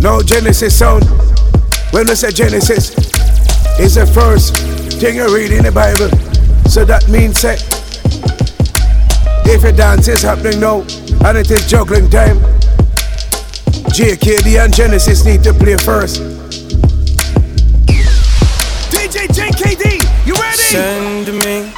No Genesis sound. When we say Genesis, it's the first thing you read in the Bible. So that means that if a dance is happening now and it is juggling time, JKD and Genesis need to play first. DJ JKD, you ready? Send me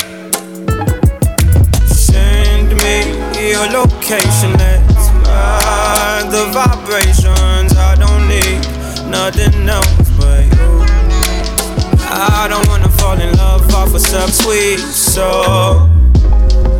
Me your location. Let's ride uh, the vibrations. I don't need nothing else but you. I don't wanna fall in love off a subtweet, so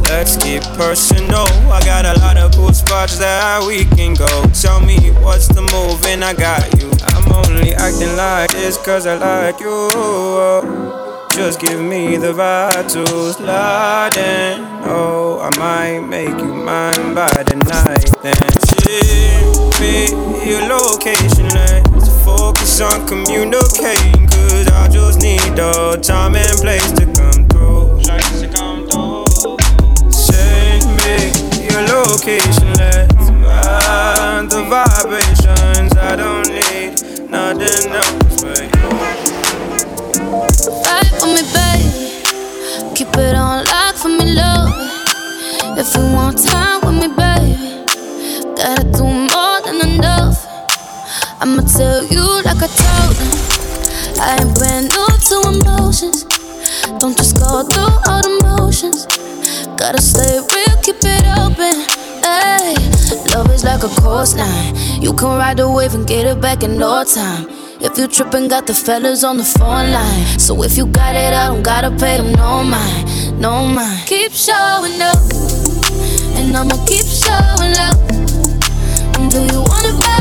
let's get personal. I got a lot of cool spots that we can go. Tell me what's the move, and I got you. I'm only acting like this cause I like you. Just give me the vibe to slide in. Oh, I might make you mine by the night. Then ship me your location. Let's focus on communicating. Cause I just need the time and place to It on lock for me, love. If you want time with me, baby, gotta do more than enough. I'ma tell you like I told them. I ain't brand new to emotions. Don't just go through all the motions. Gotta stay real, keep it open. Hey, love is like a coastline. You can ride the wave and get it back in no time. If you trippin', got the fellas on the phone line. So if you got it, I don't gotta pay them no mind, no mind. Keep showing up, and I'ma keep showing up. And do you wanna ride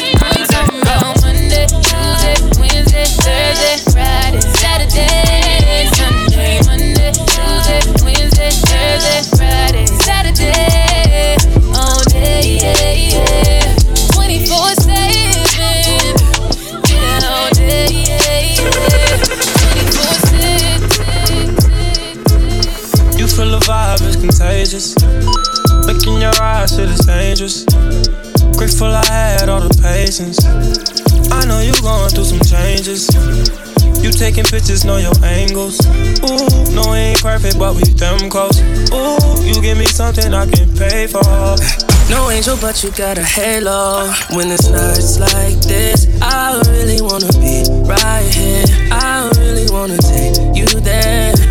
Look in your eyes, shit is dangerous. Grateful I had all the patience. I know you going through some changes. You taking pictures, know your angles. Ooh, no, ain't perfect, but we them close. Ooh, you give me something I can pay for. No angel, but you got a halo. When it's nights like this, I really wanna be right here. I really wanna take you there.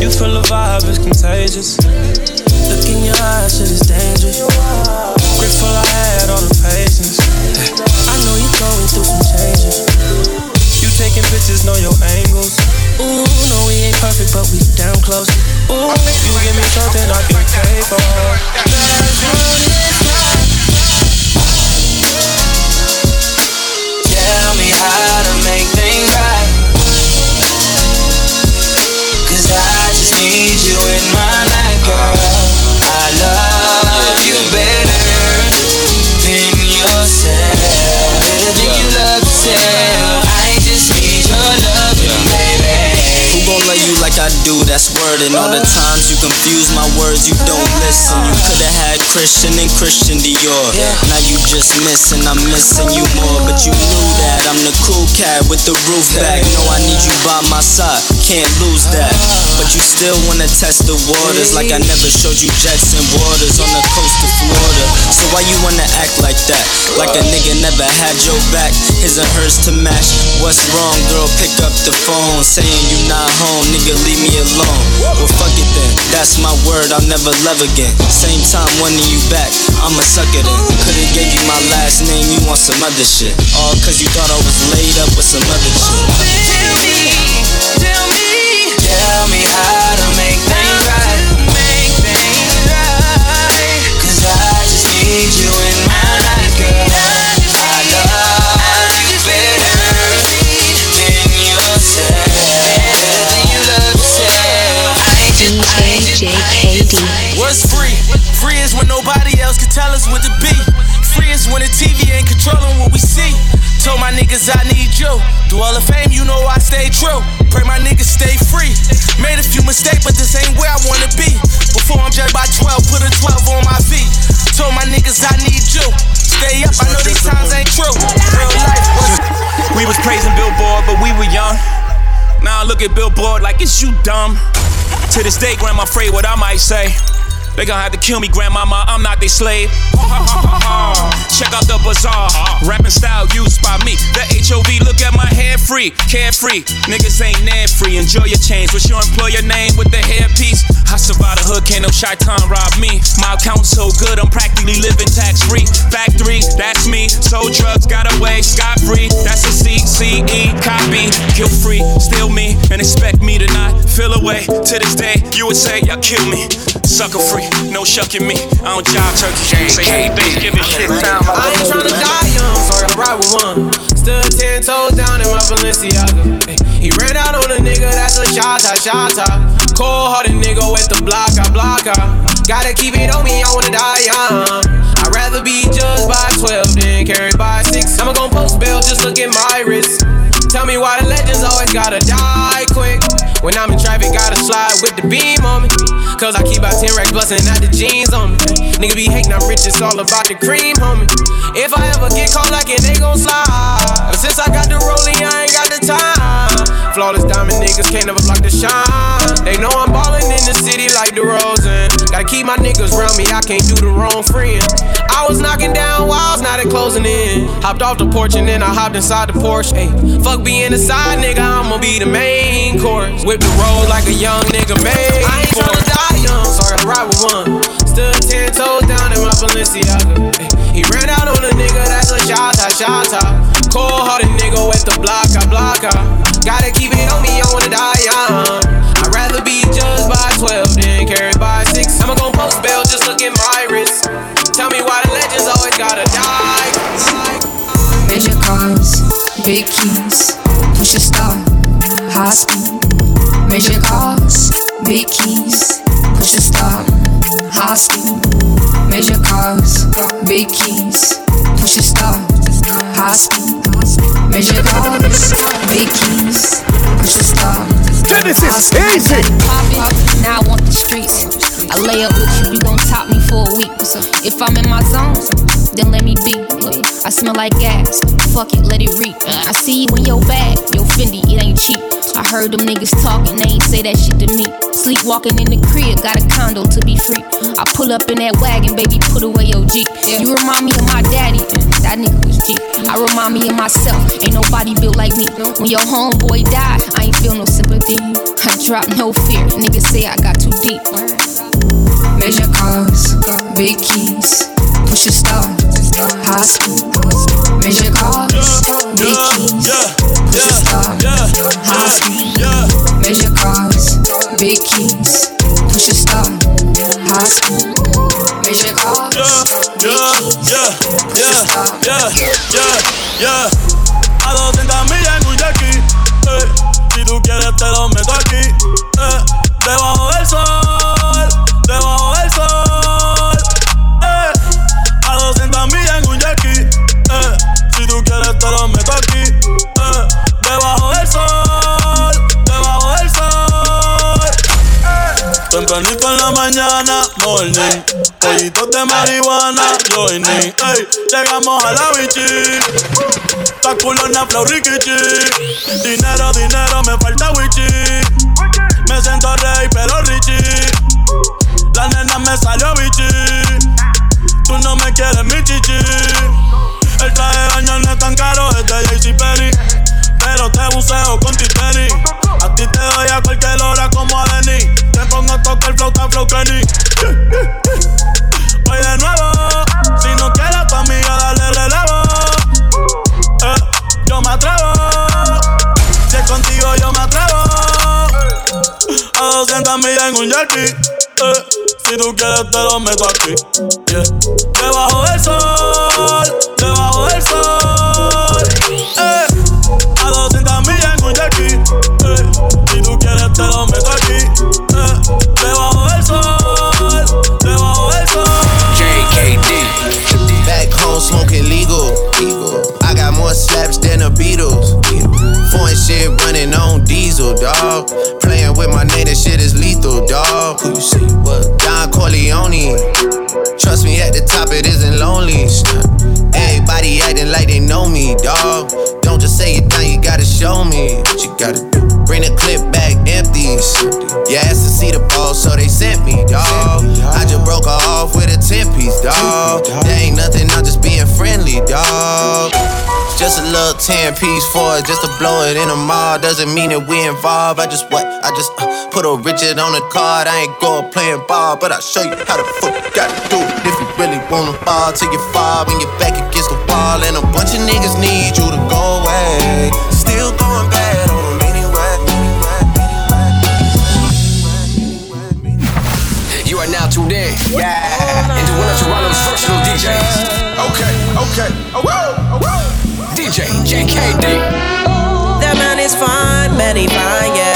You feel the vibe, it's contagious. Look in your eyes, shit is dangerous. Grateful I had all the patience. I know you're going through some changes. You taking pictures, know your angles. Ooh, no, we ain't perfect, but we damn close. Ooh, you give me something I can pay for. Tell That's. And all the times you confuse my words, you don't listen. You coulda had Christian and Christian Dior. Now you just missing, I'm missing you more. But you knew that I'm the cool cat with the roof back. No, I need you by my side, can't lose that. Uh. But you still wanna test the waters like I never showed you jets and waters on the coast of Florida. So why you wanna act like that? Like a nigga never had your back, his and hers to match. What's wrong, girl? Pick up the phone, saying you not home, nigga, leave me alone. Well, fuck it then, that's my word, I'll never love again. Same time, wanting you back, I'ma suck it in. Could've gave you my last name, you want some other shit. All cause you thought I was laid up with some other shit. Oh, tell me, tell me, tell me how to make things right. Make things right. Cause I just need you in my life, girl. Told my niggas I need you. Through all the fame, you know I stay true. Pray my niggas stay free. Made a few mistakes, but this ain't where I wanna be. Before I'm judged by 12, put a 12 on my feet. Told my niggas I need you. Stay up, I know these times ain't true. Real life was. We was praising Billboard, but we were young. Now I look at Billboard like it's you dumb. To this day, grandma afraid what I might say. They gon' have to kill me, grandmama. I'm not their slave. Check out the bazaar. Rapping style used by me. The HOV, look at my hair free. Carefree. Niggas ain't nan free. Enjoy your change. What's your employer name with the hairpiece? I survived the hood, can't no time rob me. My account so good, I'm practically living tax free. Factory, that's me. Sold drugs, got away, scot free. That's a CCE copy. Kill free, steal me, and expect me to not feel away. To this day, you would say, y'all kill me. Sucker free, no shucking me. I don't jive turkey. Say, hey, Thanksgiving shit time. I ain't tryna die young, so I ride with one. Stood ten toes down in my Balenciaga. Ay, He ran out on a nigga, that's a shot, shot, Cold hearted nigga with the block, I block, I. Gotta keep it on me, I wanna die young. I'd rather be judged by 12 than carried by 6. I'ma gon' post bail, just look at my wrist. Tell me why the legends always gotta die quick. When I'm in traffic, gotta slide with the beam on me. Cause I keep out 10 racks bustin' out the jeans on me. Nigga be hating, I'm rich, it's all about the cream, homie. If I ever get caught like it, they gon' slide. But since I got the rolling, I ain't got the time. Flawless diamond niggas can't never block the shine. They know I'm ballin' in the city like DeRozan. Gotta keep my niggas round me, I can't do the wrong friend. I was knocking down walls, now they closing in. Hopped off the porch and then I hopped inside the Porsche. Ay, fuck being the side nigga, I'ma be the main course. Whip the road like a young nigga made. I ain't tryna die young, so I ride with one. Stood ten toes down in my Balenciaga. Ay, He ran out on a nigga, that's a shot, shot, Cold hearted nigga with the block, car. Gotta keep it on me, I wanna die young. I'd rather be judged by 12 than carried by 6. I'ma gon' post bail, just look at my wrist. Tell me why the legends always gotta die. Major cars, big keys, push a start, high speed. Major cars, big keys, push a start, high speed. Major cars, big keys, push a start, high speed. Major big keys, push start. Genesis, easy. Poppin', now I want the streets. I lay up with you, you gon' top me for a week. If I'm in my zone, then let me be. I smell like gas, fuck it, let it reek. Uh, I see you in your bag, your Fendi, it ain't cheap. I heard them niggas talking, they ain't say that shit to me. Sleepwalking in the crib, got a condo to be free. I pull up in that wagon, baby, put away your Jeep. You remind me of my daddy, uh, that nigga was. I remind me of myself, ain't nobody built like me. When your homeboy died, I ain't feel no sympathy. I drop no fear, niggas say I got too deep. Major cars, big keys, push a start, high speed. Major cars, big keys, push a start, high speed. Major cars, big keys, push a start, high speed. Major cars, big keys, push a start. A 200 millas en un yaqui. Eh, si tú quieres te lo meto aquí. Eh, debajo del sol, debajo del sol. Eh, a 200 millas en un yaqui. Eh, si tú quieres te lo meto aquí. Eh, debajo del sol, debajo del sol. Tempranito en la mañana, morning. Pollitos de marihuana, joining. Ey, llegamos a la bichi. Ta culona flow rikichi. Dinero, dinero, me falta wichi. Me siento rey, pero richie. La nena me salió bichi. Tú no me quieres mi chichi. El traje de baño no es tan caro, es de JC Perry. Pero te buceo con titeri. A ti te doy a cualquier hora como a Denny. Te pongo a tocar flow, tan flow Kenny. Voy de nuevo. Si no quieres tu amiga, dale relevo. Eh, yo me atrevo. Si es contigo, yo me atrevo. A 200 millas en un yaqui. Eh, si tú quieres, te lo meto aquí. 10 piece for it, just to blow it in the mall. Doesn't mean that we involved. I just what? I just uh, put a Richard on the card. I ain't going playing ball, but I'll show you how the fuck you gotta do it. If you really wanna fall till you fall when you're back against the wall. And a bunch of niggas need you to go away. Still going bad on them anyway. You are now tuned in Yeah. into one of Toronto's functional DJs. Okay, okay. Oh, whoa, oh, whoa. DJ JKD. That man is fine, man, he fine, yeah.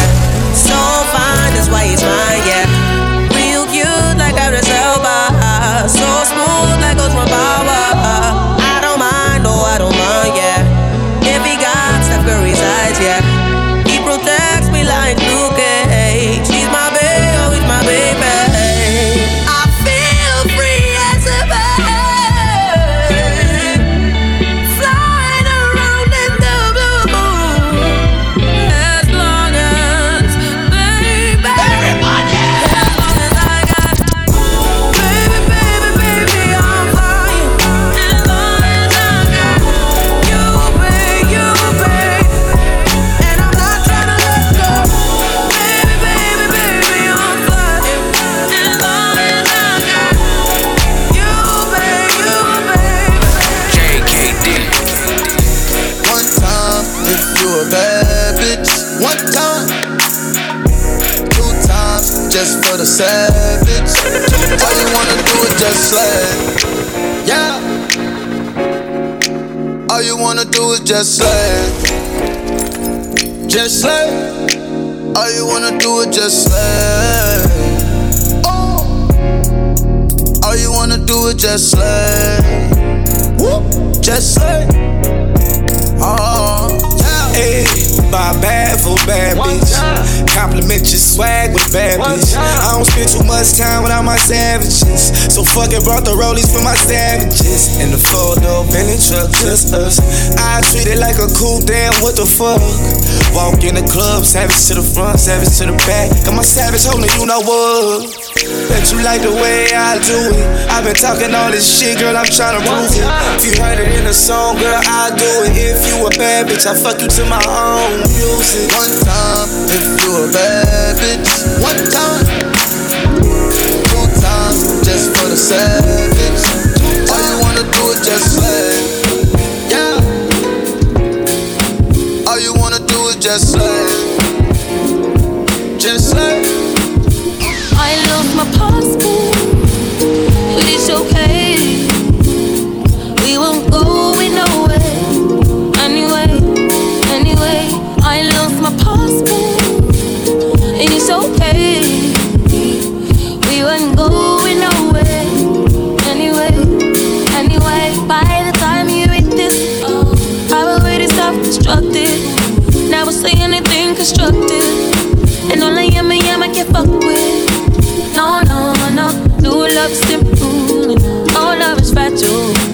Much time without my savages. So fucking brought the rollies for my savages. In the four door Bentley truck, just us. I treat it like a cool damn, what the fuck? Walk in the club, savage to the front, savage to the back. Got my savage holding you know what? Bet you like the way I do it. I've been talking all this shit, girl, I'm tryna prove it. If you heard it in the song, girl, I do it. If you a bad bitch, I fuck you to my own music. One time, if you a bad bitch. One time, the savage. All you wanna do is just slay. Yeah. All you wanna do is just slay. Just slay. I lost my passport, but it's okay. Constructive. And all I am, I am, I get fucked with. No, no, no. New love is simple. And all love is fragile.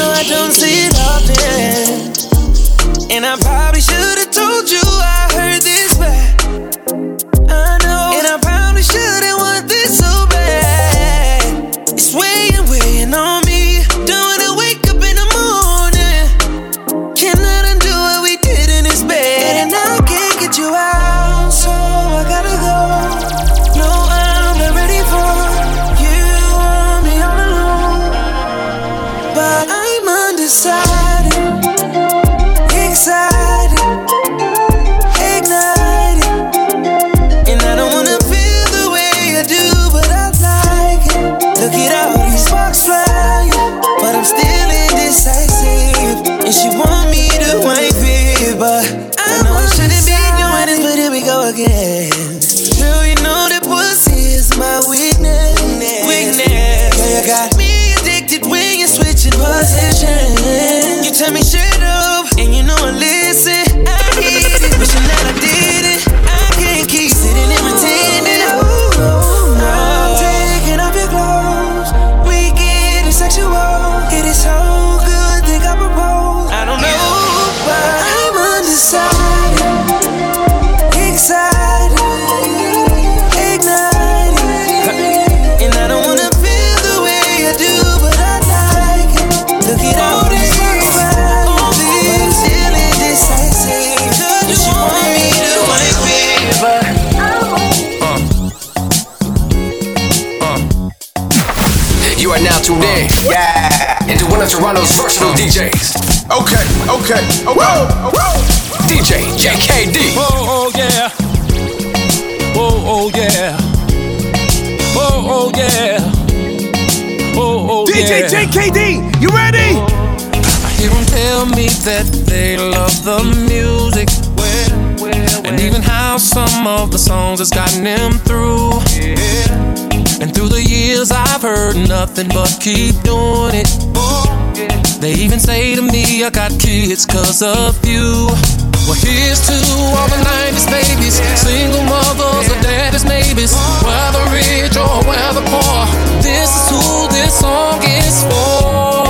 No, I don't see Toronto's versatile DJs. Okay, okay, okay. DJ JKD. Oh, oh yeah. Oh, oh yeah. Oh, oh yeah. Oh, oh DJ yeah. JKD, you ready? I hear them tell me that they love the music. And even how some of the songs has gotten them through. And through the years, I've heard nothing but keep doing it. They even say to me, I got kids cause of you. Well, here's to all the 90s babies, single mothers or daddies, maybes, whether rich or whether poor. This is who this song is for.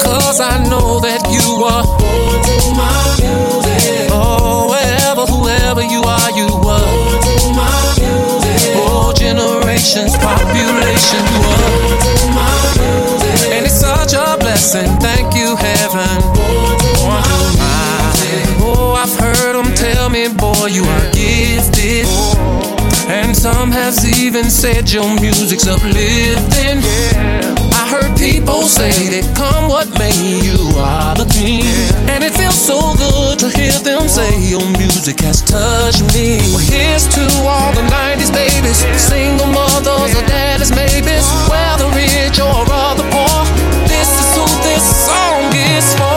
Cause I know that you are born to my music. Oh, wherever, whoever you are, you to my music. Generations, population and thank you, heaven. Oh, I've heard them tell me, boy, you are gifted. And some have even said your music's uplifting. I heard people say that come what may, you are the king. And it feels so good to hear them say your music has touched me. Well, here's to all the 90s babies, single mothers or daddies, maybe, whether rich or this for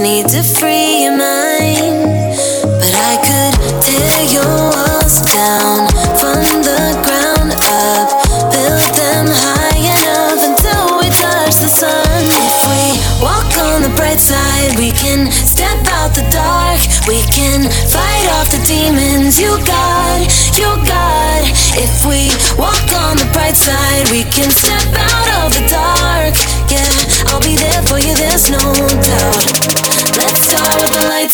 need to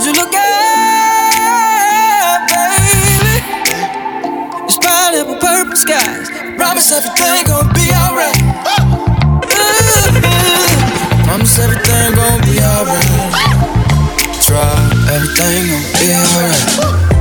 Would you look up, baby? It's pineapple purple skies. Promise everything gon' be alright. Promise everything gon' be alright. Try everything gon' be alright.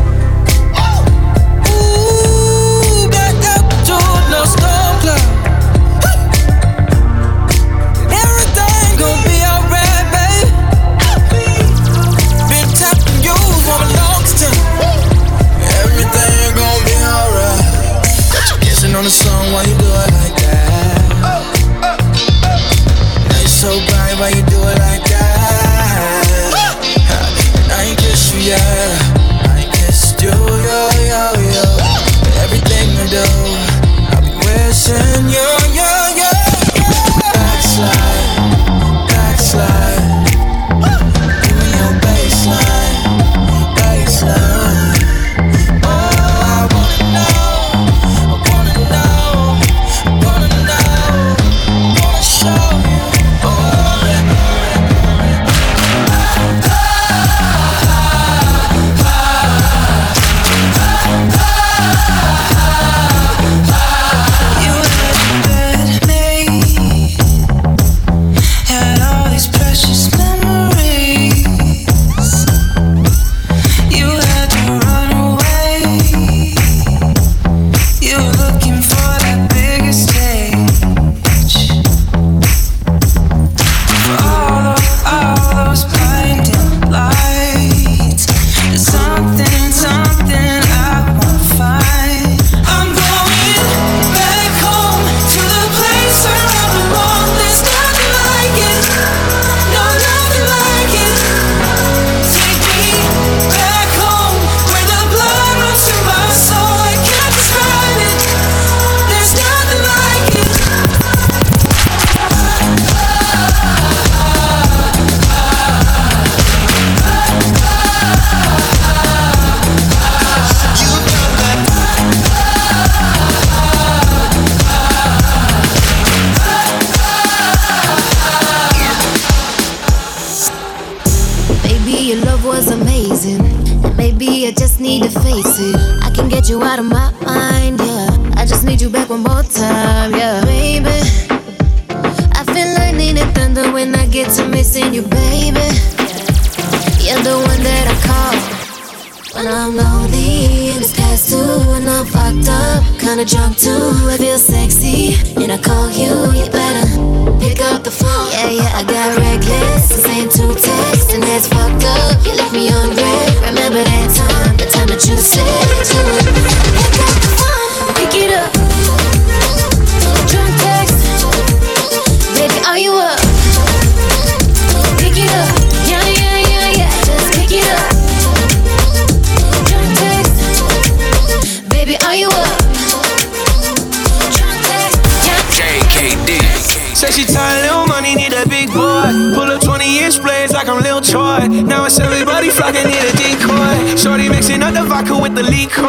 Up the vodka with the liquor.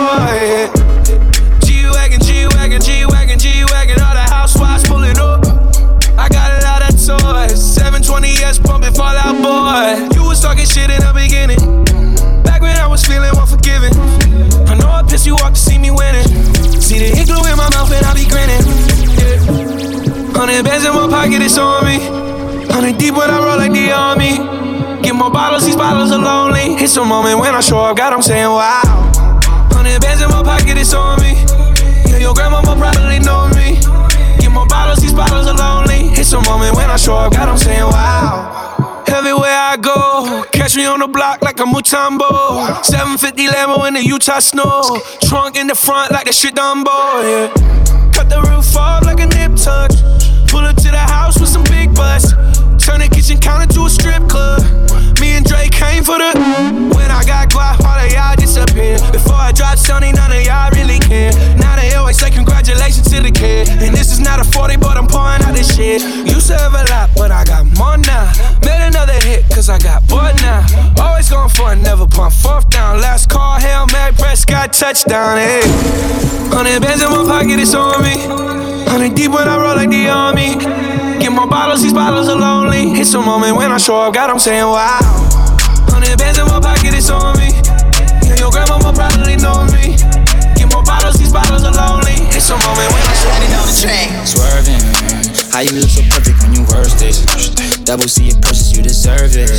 G Wagon, G Wagon, G Wagon, G Wagon. All the housewives pulling up. I got a lot of toys. 720S pumping Fall Out Boy. You was talking shit in the beginning. Back when I was feeling unforgiving. I know I pissed you off to see me winning. See the hit glue in my mouth and I be grinning. Yeah. Hundred bands in my pocket, it's on me. Hundred deep when I roll like the army. Get more bottles, these bottles are lonely. It's a moment when I show up, God, I'm saying wow. Hundred bands in my pocket, it's on me. Yeah, your grandma will probably know me. Get more bottles, these bottles are lonely. It's a moment when I show up, God, I'm saying wow. Everywhere I go, catch me on the block like a Mutombo. 750 Lambo in the Utah snow. Trunk in the front like a shit Dumbo, yeah. Cut the roof off like a nip tuck. Pull up to the house with some big butts. Turn the kitchen counter to a strip club. And Drake came for the. When I got guap, all of y'all disappear. Before I drop Sony, none of y'all really care. Now they always say congratulations to the kid. And this is not a 40, but I'm pouring out this shit. Used to have a lot, but I got more now. Made another hit, cause I got bored now. Always going for it, never pump fourth down. Last call, Hail Mary, Prescott, touchdown, hey. Hundred bands in my pocket, it's on me. Hundred deep when I roll like the army. Get more bottles, these bottles are lonely. It's a moment when I show up, God, I'm saying wow. Hundred bands in my pocket, it's on me. Yeah, your grandma will probably know me. Get more bottles, these bottles are lonely. It's a moment when I show up. Swerving, how you look so perfect when you worst it. Double C it purchase, you deserve it.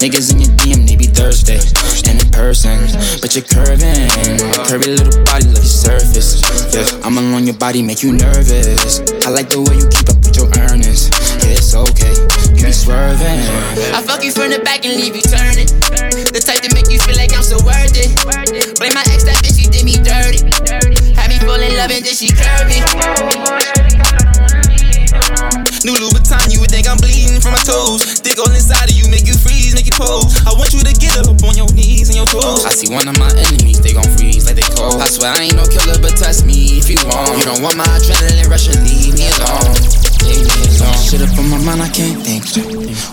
Niggas in your DM, they be thirsty. And in person, but you're curving. Curvy little body, love your surface. Yeah, I'm along your body, make you nervous. I like the way you keep up with your earnings. It's okay, be swerving. I fuck you from the back and leave you turning. The type to make you feel like I'm so worth it. Blame my ex, that bitch, she did me dirty. Had me fall in love and then she curvy. New Louboutin, you would think I'm bleeding from my toes. Dick all inside of you, make you freeze, make you pose. I want you to get up on your knees and your toes. I see one of my enemies, they gon' freeze like they cold. I swear I ain't no killer, but test me if you want. You don't want my adrenaline rush and leave me alone. Shit up on my mind, I can't think.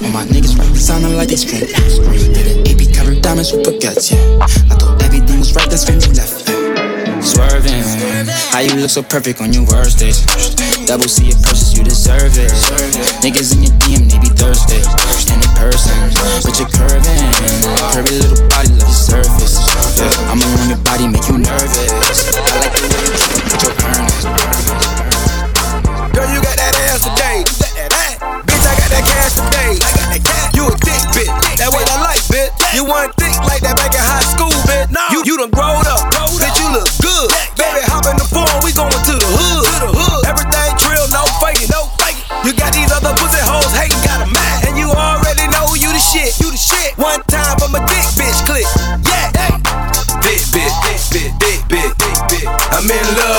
All my niggas right, sounding like they straight. straight. AP covered diamonds with baguettes, yeah. I thought everything was right, that's when you left. Swerving, how you look so perfect on your worst days. Double C it purchase, you deserve it. Niggas in your DM, they be thirsty. And in person, but you're curving. Curvy little body, love your surface. I'm along your body, make you nervous. I like the way you with your earnings. Got that cash today. I got that cash. You a thick bitch. That what I like, bitch. You weren't thick like that back in high school, bitch. You, you done growed up. Bitch, you look good. Baby, hop in the phone. We going to the hood. Everything trill, no faking. No faking. You got these other pussy hoes hating, got a man. And you already know you the shit. You the shit. One time for my dick, bitch, click. Yeah. Thick bitch, thick bitch, thick bitch, thick bitch. I'm in love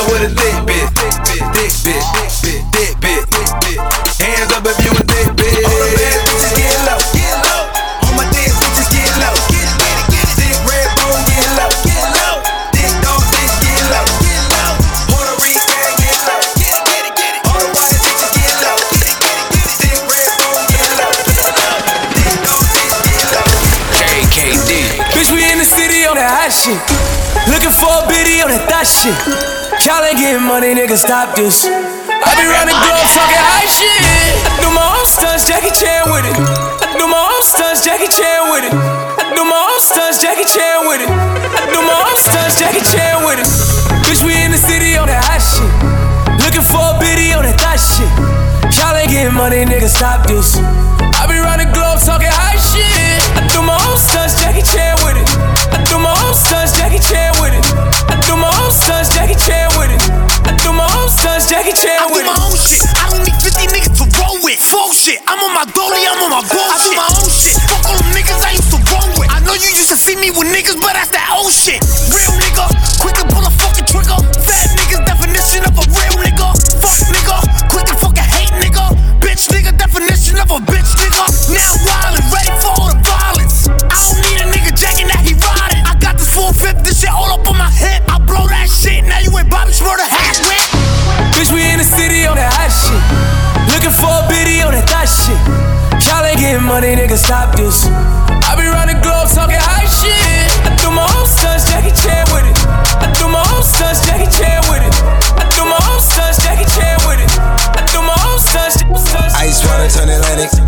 shit. Y'all ain't getting money, nigga, stop this. I be the globe talking hot shit. I do my own stunts, Jackie Chan with it. I do my own stunts, Jackie Chan with it. I do my own stunts, Jackie Chan with it. I do my own stunts, Jackie Chan with it. Bitch, we in the city on that hot shit. Looking for a biddy on that thot shit. Y'all ain't getting money, nigga, stop this. I be the globe talking high shit. I do my own stunts, Jackie Chan with it. I do my own stunts, Jackie Chan with it. I do my own stunts, Jackie Chan with it. I do my own stunts, Jackie Chan I do with it. my own shit. I don't need 50 niggas to roll with. Full shit. I'm on my goalie, I'm on my bullshit. I do my own shit. Fuck all them niggas I used to roll with. I know you used to see me with niggas, but that's money, nigga, stop this. I be round the globe talking high shit. I do my own stunts, Jackie Chan with it. I do my own stunts, Jackie Chan with it. I do my own stunts, Jackie Chan with it. I do my own stunts. Ice water turn Atlantic.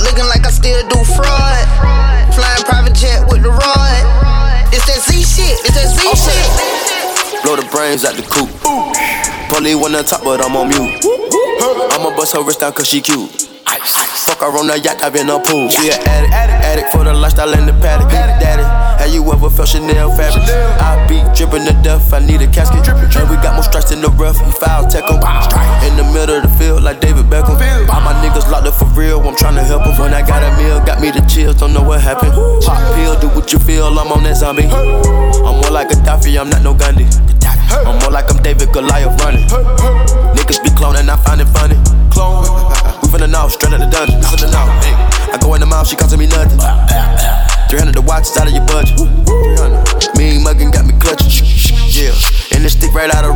Looking like I still do fraud. Flying private jet with the rod. It's that Z shit, it's that Z shit. Blow the brains out the coop. Polly wanna top, but I'm on mute. I'ma bust her wrist down cause she cute. Fuck her on the yacht, I've been a pool. She an addict, addict for the lifestyle in the paddock. Daddy, have you ever felt Chanel fabric? I be dripping to death, I need a casket. And we got more strikes in the rough, we foul tech. In the middle of the field, like David Beckham. All my niggas locked up for real, I'm tryna help 'em. When I got a meal, got me the chills, don't know what happened. Pop pill, do what you feel, I'm on that zombie. I'm more like a Gaddafi, I'm not no Gandhi. I'm more like I'm David Goliath running. Niggas be cloning, I find it funny. Clone. We finna know, straight out the dungeon. I go in the mouth, she costing me nothing. 300 the watch, it's out of your budget. 300. Mean muggin' got me clutching. Yeah. And this stick right out of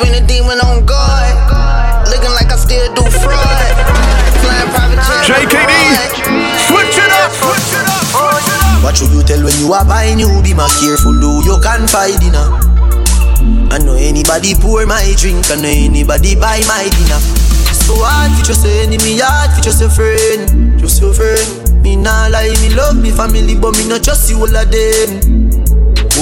in a demon on guard. Looking like I still do fraud. Flying private jet. JKD, switch it up, switch it up. What should you tell when you are buying you? Be more careful, do you confide in her. I know anybody pour my drink, I know anybody buy my dinner. So hard for just your enemy, hard for just your friend, just your friend. Me nah lie, me love me family, but me not trust you all of them.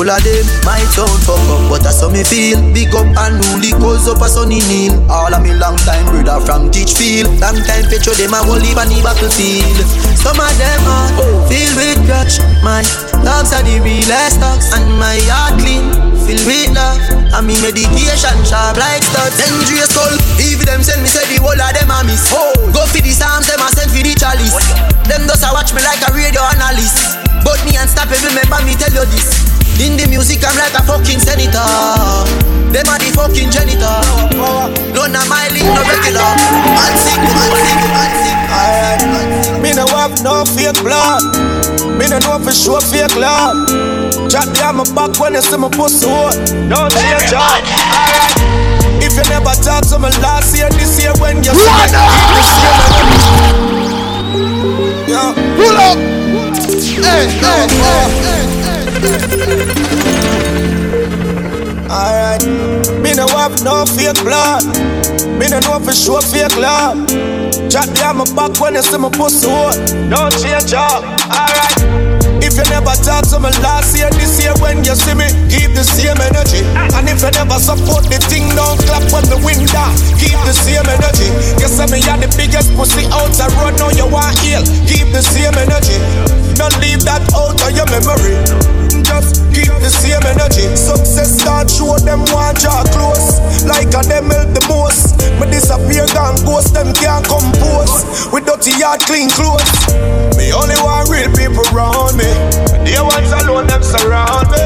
All of them, my town fuck up, but that's how me feel. Big up and rule, goes up a sunny kneel. All of me long time brother from Teachfield. Long time petro them a whole leave on the battlefield. Some of them are filled with grudge. My dogs are the realest dogs, and my heart clean, filled with love. And me medication sharp like studs. Dangerous call, even them send me say the whole of them a miss. Oh, Go for the psalms, them a send for the chalice. Them just a watch me like a radio analyst. But me and stop it, remember me tell you this. In the music, I'm like a fucking senator. Them are the fucking janitor. None of my league, no regular. Man sick, man sick, man sick. Alright, me no have no fake blood. Me no know for sure fake love. Chat down my back when you see me pussy hole. Don't change up. Alright, if you never talk to me last year, this year when you see me, this year Yeah, pull up. Hey, hey, hey, Alright, me no have no fake blood. Me no know for sure fake love. Chat down my back when you see me pussy hole. Don't change up. Alright. If you never talk to me last year, this year when you see me, keep the same energy. And if you never support the thing, don't clap when the wind down. Keep the same energy. You say me are the biggest pussy out the road, now you want heal. Keep the same energy. Don't leave that out of your memory. Just keep the same energy. Success start show them want draw close. Like a them help the most. Me disappear gone ghost, them can't compose. With dirty yard, clean clothes. Me only want real people around me. The ones alone, them surround me.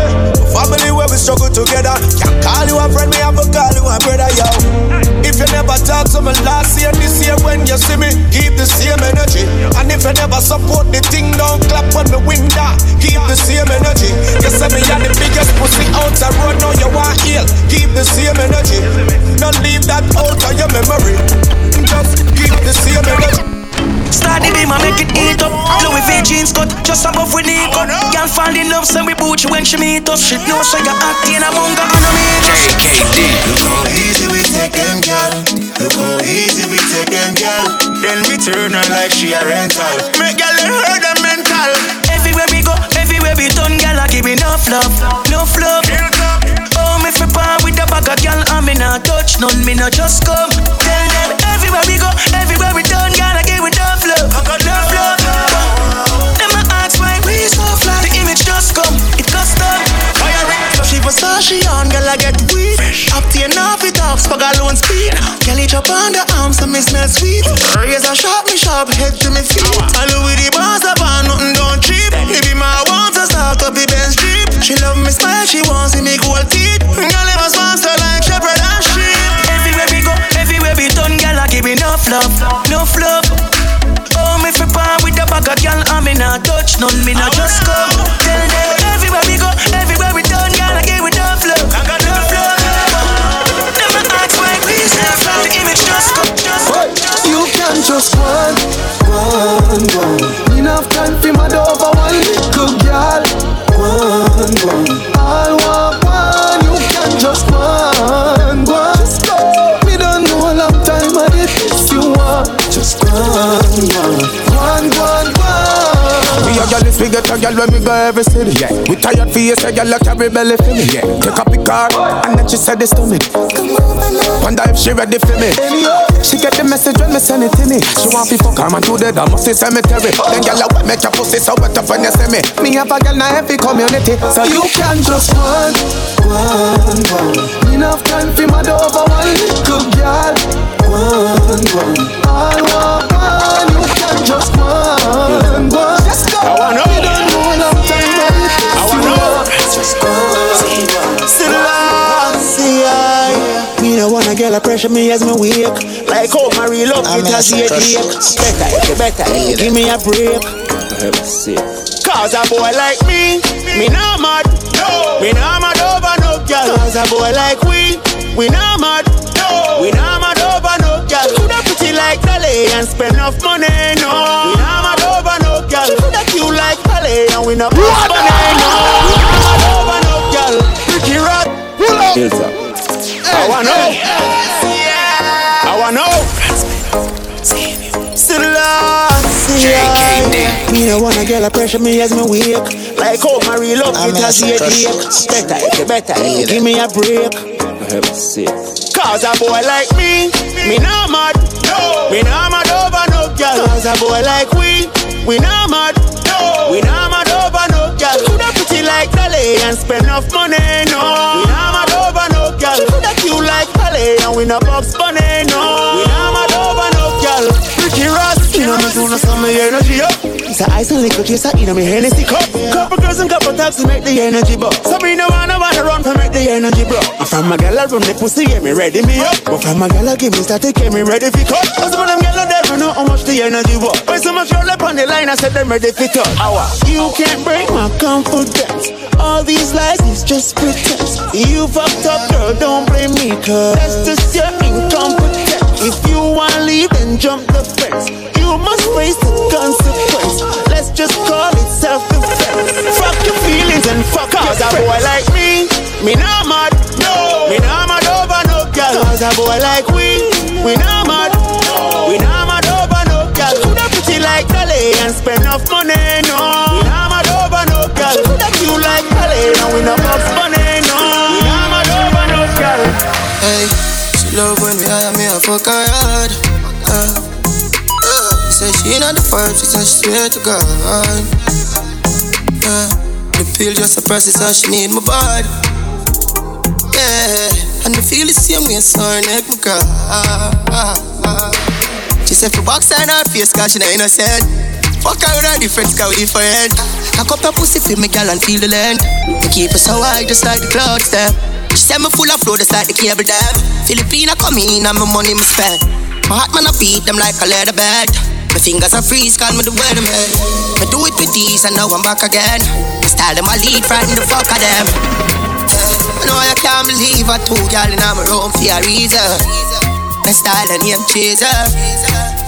Family where we struggle together. Can't call you a friend, me have to call you a brother, yo. If you never talk to me last year, this year when you see me, keep the same energy. And if you never support the thing, don't clap when me win that. Keep the same energy. You say me are the biggest pussy out the road, now you want heal. Keep the same energy. Don't leave that out of your memory. Just keep the same energy. Start the beam and make it eat up. Oh, Louis V jeans cut, just above we knee cut. Oh, girl fall in love, send we boot you when she meet us. She know so you acting a munga and a mean us. Look how easy we take them, girl. Look how easy we take them, girl. Then we turn her like she a rental. Make girl let her them mental. Everywhere we go, everywhere we turn, girl, I give enough love, enough love. Oh, me fi par with the bag of girl, and me not touch none, me not just come. Tell them everywhere we go, everywhere we turn, girl, I give enough love, enough love. Them a ask why we so fly, the image just come, it custom. She Versace on, girl, I get weak. Obtain off it off, spag alone speed. It up on the arms, so me smell sweet. Razor sharp, me sharp, head to me feet. All with the bars up on, nothing don't cheap. It be my want to start up the Benz Jeep. She love me smile, she wants see me gold teeth. Girl, it was monster like shepherd and sheep. Everywhere we go, everywhere we turn, girl, I give me enough love, enough love. Oh, me fi par with the bag of girl, and me not touch none, me not just come. Tell them everywhere we go, everywhere just come, just You can just run, run, run. Enough time for my over one little girl. Run, run. A girl if we get a girl when we go every city. Yeah. We tired for you, say girl like carry belly for me. Yeah. Take up the car and then she said this to me. Wonder if she ready for me. She get the message when me send it to me. She want me fuck her man to the damn must cemetery. Then girl I wet make your pussy so wet up when you see me. Me have a girl na every community. So You can just run, run, run. Enough time for my over one little girl. Run, run. All one, you can just run, run. Me no a pressure me as me wake. Like how my real love it as you take Better, you better, you give me a break. Cause a boy like me, me not mad. No. Me not mad over no girl. Cause a boy like we, we not mad. No. We not mad over no girl. Coulda pretty like Dolly and spend enough money no. We not mad over no girl. Coulda cute like Dolly and we not bust money no. We not mad over no girl. Pretty rat I wanna know lost, I Me no wanna get a pressure me as me wake Like how my real love it as you take Better, you better, you give me a break. Cause a boy like me, me not mad. No. Me not mad over no girl. Cause a boy like we, we not mad. No. We not mad over no girl. Coulda pretty like Dolly and spend enough money no. We not mad over no girl. Coulda cute like Dolly and we not box do no some energy up. It's a ice and liquor chaser in a me Hennessy cup. Couple girls and couple taps to make the energy bub So me no wanna wanna run to make the energy bro And from my girl I run the pussy get me ready me up. But from my girl I give me static get me ready for cut Cause some of them girl never know how much the energy was When so much roll up on the line I said them ready for Hour You can't break my confidence. All these lies is just pretense. You fucked up girl don't blame me cause That's just your incompetence If you wanna leave then jump the fence You must face the consequence. Let's just call it self-defense. Fuck your feelings and fuck Cause a boy like me, me not mad No, me not mad over no girl. Cause a boy like we, we not mad. No, We not mad over no girl. Coulda pretty like Dolly and spend enough money No, we not mad over no girl. Coulda cute like Dolly and we not box money her hard. Uh, uh, say she not the vibe, she said she swear to God. Uh, the pill just suppresses how she need my body. Yeah, and I feel the same way, so her neck my cry. She said for box and her face, cause she not innocent. Fuck her with her different sky different. Cock up your pussy for me, girl, and feel the land. Me keep her so high, just like the clouds, them. She said me full of flow, just like the cable dam. Filipina come in, and my money me spend. My heart man, I beat them like a leather bed. My fingers are freeze, call me the weatherman. I do it with these, and now I'm back again. My style them, I lead, frighten the fuck of them. I know I can't believe I two y'all in my room for a reason. My style and name chaser.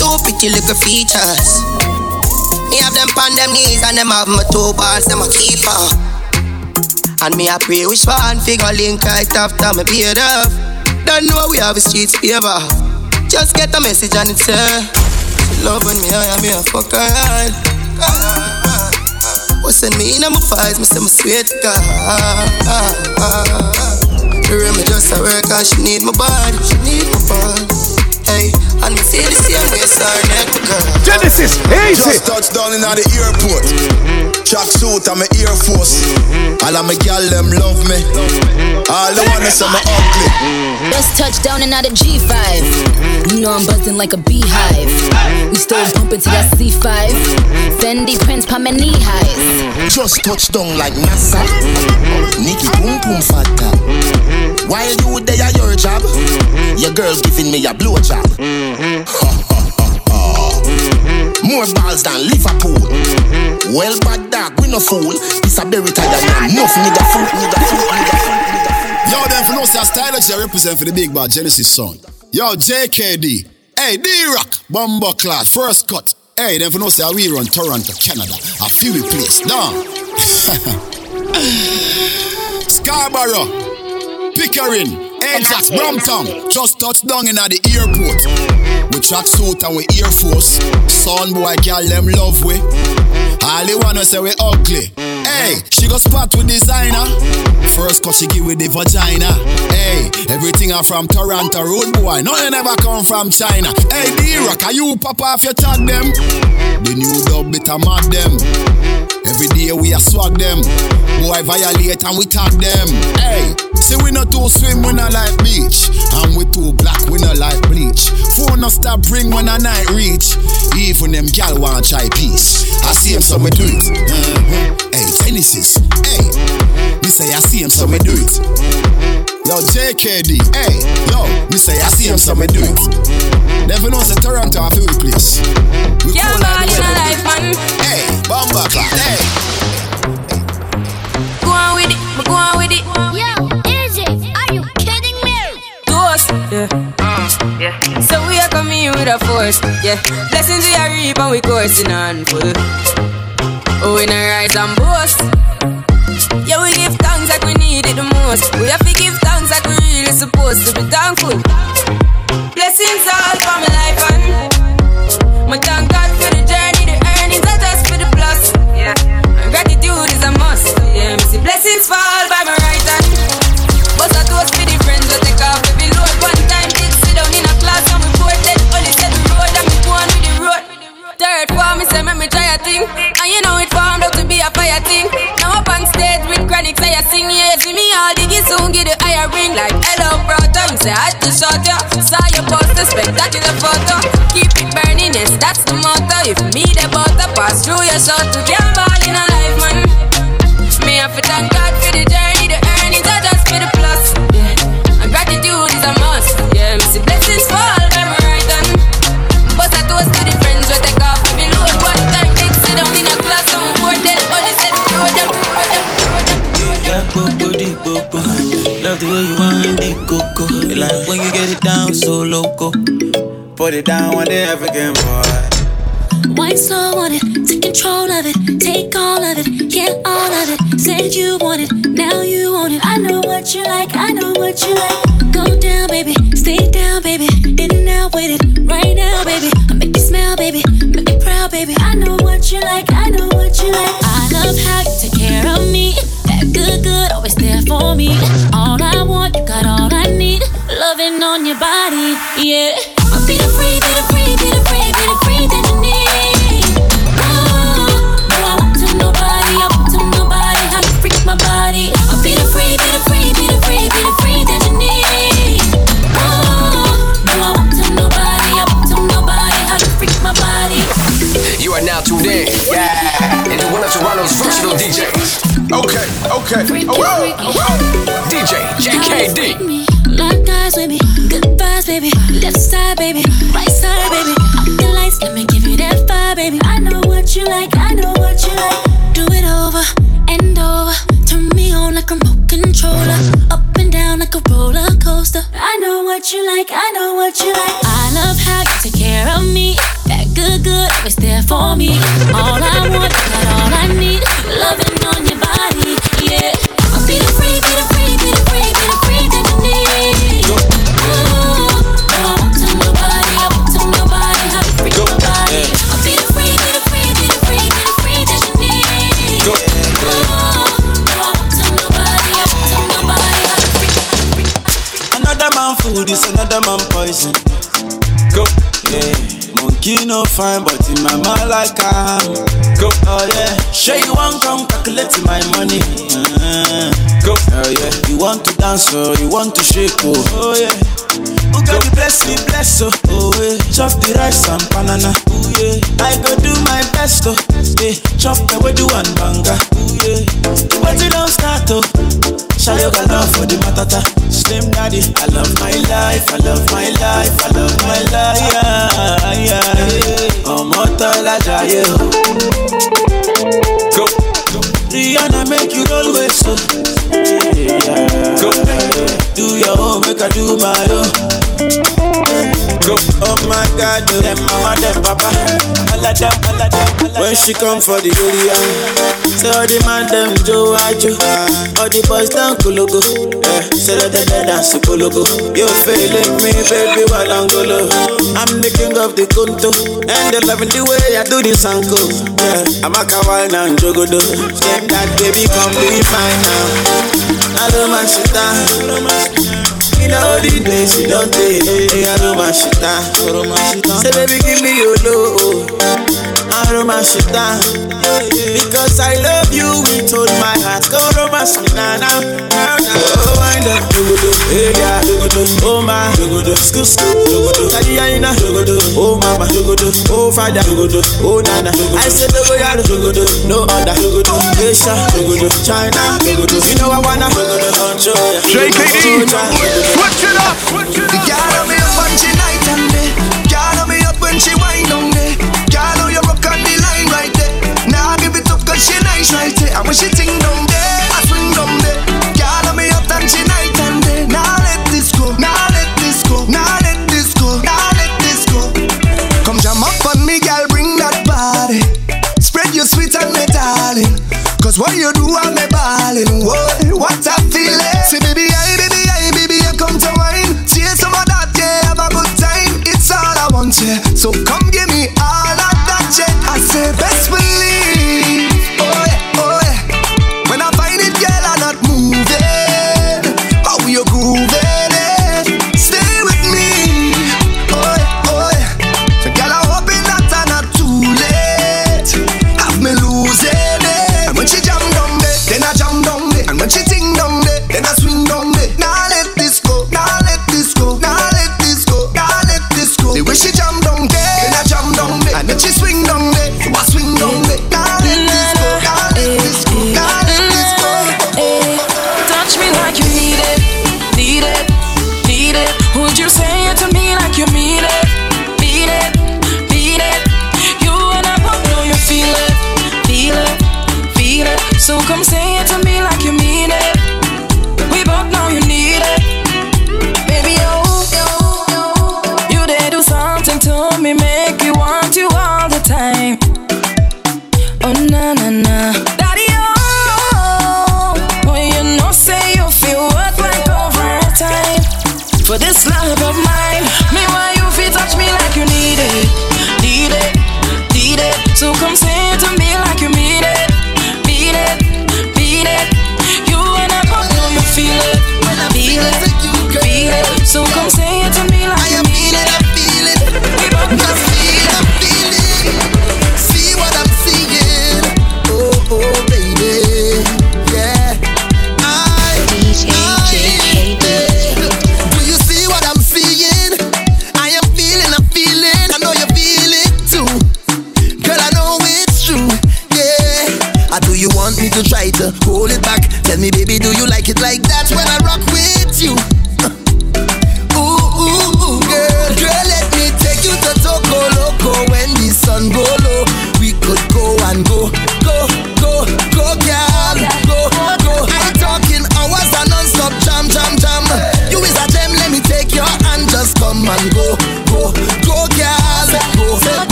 Two pretty little features. Me have them on them knees and them have my two balls, them a keeper. And me I pray wish which one figure link right after me beard up. Don't know we have a streets favor. Just get a message and it's her. She love when me I am a fuck her. What send me in my files, me say me swear to God. The room me just a work and she need my body, she need my body. Hey, and me feel the same way, sorry, girl. Genesis, easy. Just touched down in the airport. Track suit, I'm a Air Force. All of my gal them love me. All the wanna say me ugly. Just touched down and out of G5. You know I'm buzzing like a beehive. We still bumping to that C5. Fendi prints pa my knee highs. Just touched down like NASA. Nikki boom boom fatta. While you there at your job, mm-hmm. your girl giving me a blowjob. Mm-hmm. More balls than Liverpool. Mm-hmm. Well, bad dog, we no fool. It's a berry tiger man. Enough nigga fool, nigga fool, nigga fool. Yo, them for no say style that represent for the big bad Genesis sound. Yo, JKD. Hey, D-Rock. Bomber class. First cut. Hey, them for no say we run Toronto, Canada. A few place. Down. Scarborough. Pickering. Ajax, Brampton. Just touched down in at the airport. We track suit and we Air Force. Son boy, girl, them love we. All they wanna say we ugly. Hey, she got spot with designer. Cause she give with the vagina. Hey, everything are from Toronto road boy. Nothing ever come from China. Hey, D-Rock, are you pop off your tag them? The new dub bit mad them. Every day we a swag them. Boy violate and we tag them. Hey, see we not too swim, we not like beach. And we too black, we not like bleach. Phone no stop ring when a night reach. Even them gal want try peace. I see him so we do it. Mhm. Hey, Genesis. Hey, me say I see him so me do it. Yo, JKD. Hey, yo, me say I see him so me do it. Never know say Toronto a few place. We Yeah, cool like the in a life, man. Hey, bomba clap. Hey. Go on with it, me go on with it. Yo, Izzy, are you kidding me? Toast, yeah. Mm, yeah. So we are coming with a force, yeah. Blessings we are reap and we coursing on full. Oh, we not rise and boast. Yeah, we give thanks like we need it the most. We have to give thanks like we really supposed to be thankful. Blessings all for my life and my thank God for the journey, the earnings are just for the plus. Yeah, and gratitude is a must. Yeah, see blessings fall by my right hand. But I toast for the friends Third form, me try a thing. And you know it formed out to be a fire thing. Now up on stage with chronic, say I sing, yeah. See me all diggy soon, get the higher ring. Like, hello, brother. Me say, I just shot ya. Saw your poster, spectacular photo. Keep it burning, yes, that's the motto. If me the butter pass through your shot to get Put it down on the African boy. Wine slow on it, take control of it, take all of it, yeah, all of it. Said you want it, now you want it. I know what you like, I know what you like. Go down, baby, stay down, baby. In and out with it, right now, baby. I make you smile, baby, make me proud, baby. I know what you like, I know what you like. I love how you take care of me. That good, good, always there for me. All I want, you got all I need. Loving on your body, yeah. Okay. Okay. DJ JKD. Like guys with me, good vibes, baby. Left side, baby, right side, baby. The lights, let me give you that fire, baby. I know what you like, I know what you like. Do it over and over. Turn me on like a remote controller. Up and down like a roller coaster. I know what you like, I know what you like. I love how you take care of me. That good, good, always there for me. All I want, got all calculate my money. Uh, go, oh yeah. You want to dance or you want to shake oh, oh yeah. Who got the bless me bless oh, oh yeah. Chop the rice and banana, oh yeah. I go do my best oh, yeah. Chop the way do one banga, oh yeah. But you don't start oh. Shayo got love for the matata. Slim daddy, I love my life, I love my life, I love my life, yeah, yeah. Ọmọ tọ́lá jayé o. Go. Rihanna make you always so. Yeah. Go. Do your own, make I do my own. Go. Oh my God, oh. them mama, them papa, all of them, all of them. all When she come for the area, say all the man them Joe Ajo, all the boys down Kologo, yeah. Say that they dance Kologo. You feeling me, baby, while I'm golo. I'm the king of the Kunto, and they loving the way I do this uncle. Yeah, I'm a kawaii and jogodo. Step that baby, come be mine now. Hello, my shit you know the days you don't take I do my shit Say baby give me your love Do down Because I love you with all my heart. Go romance me now now now now Oh wind up. Dogodo Hey yeah. Dogodo Oh my Dogodo Scoop scoop. Dogodo Kadiyaina Dogodo Oh mama. Dogodo Oh father. Dogodo Oh nana. I said dogo yaro Dogodo No other. Dogodo Asia. Dogodo China. Dogodo You know I wanna. Dogodo Control JKD. Switch it up. Switch it The girl on me up when she cause she nice right there. And when she ting down there, I swing down there. Girl on me up and she night and day. Now let this go. Now let this go. Now let this go. Now let this go. Come jam up on me, girl, bring that body. Spread your sweet and me darling. Cause what you do, I'm me balling. What,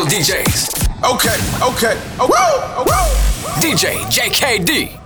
DJs. Okay, okay, okay. DJ JKD.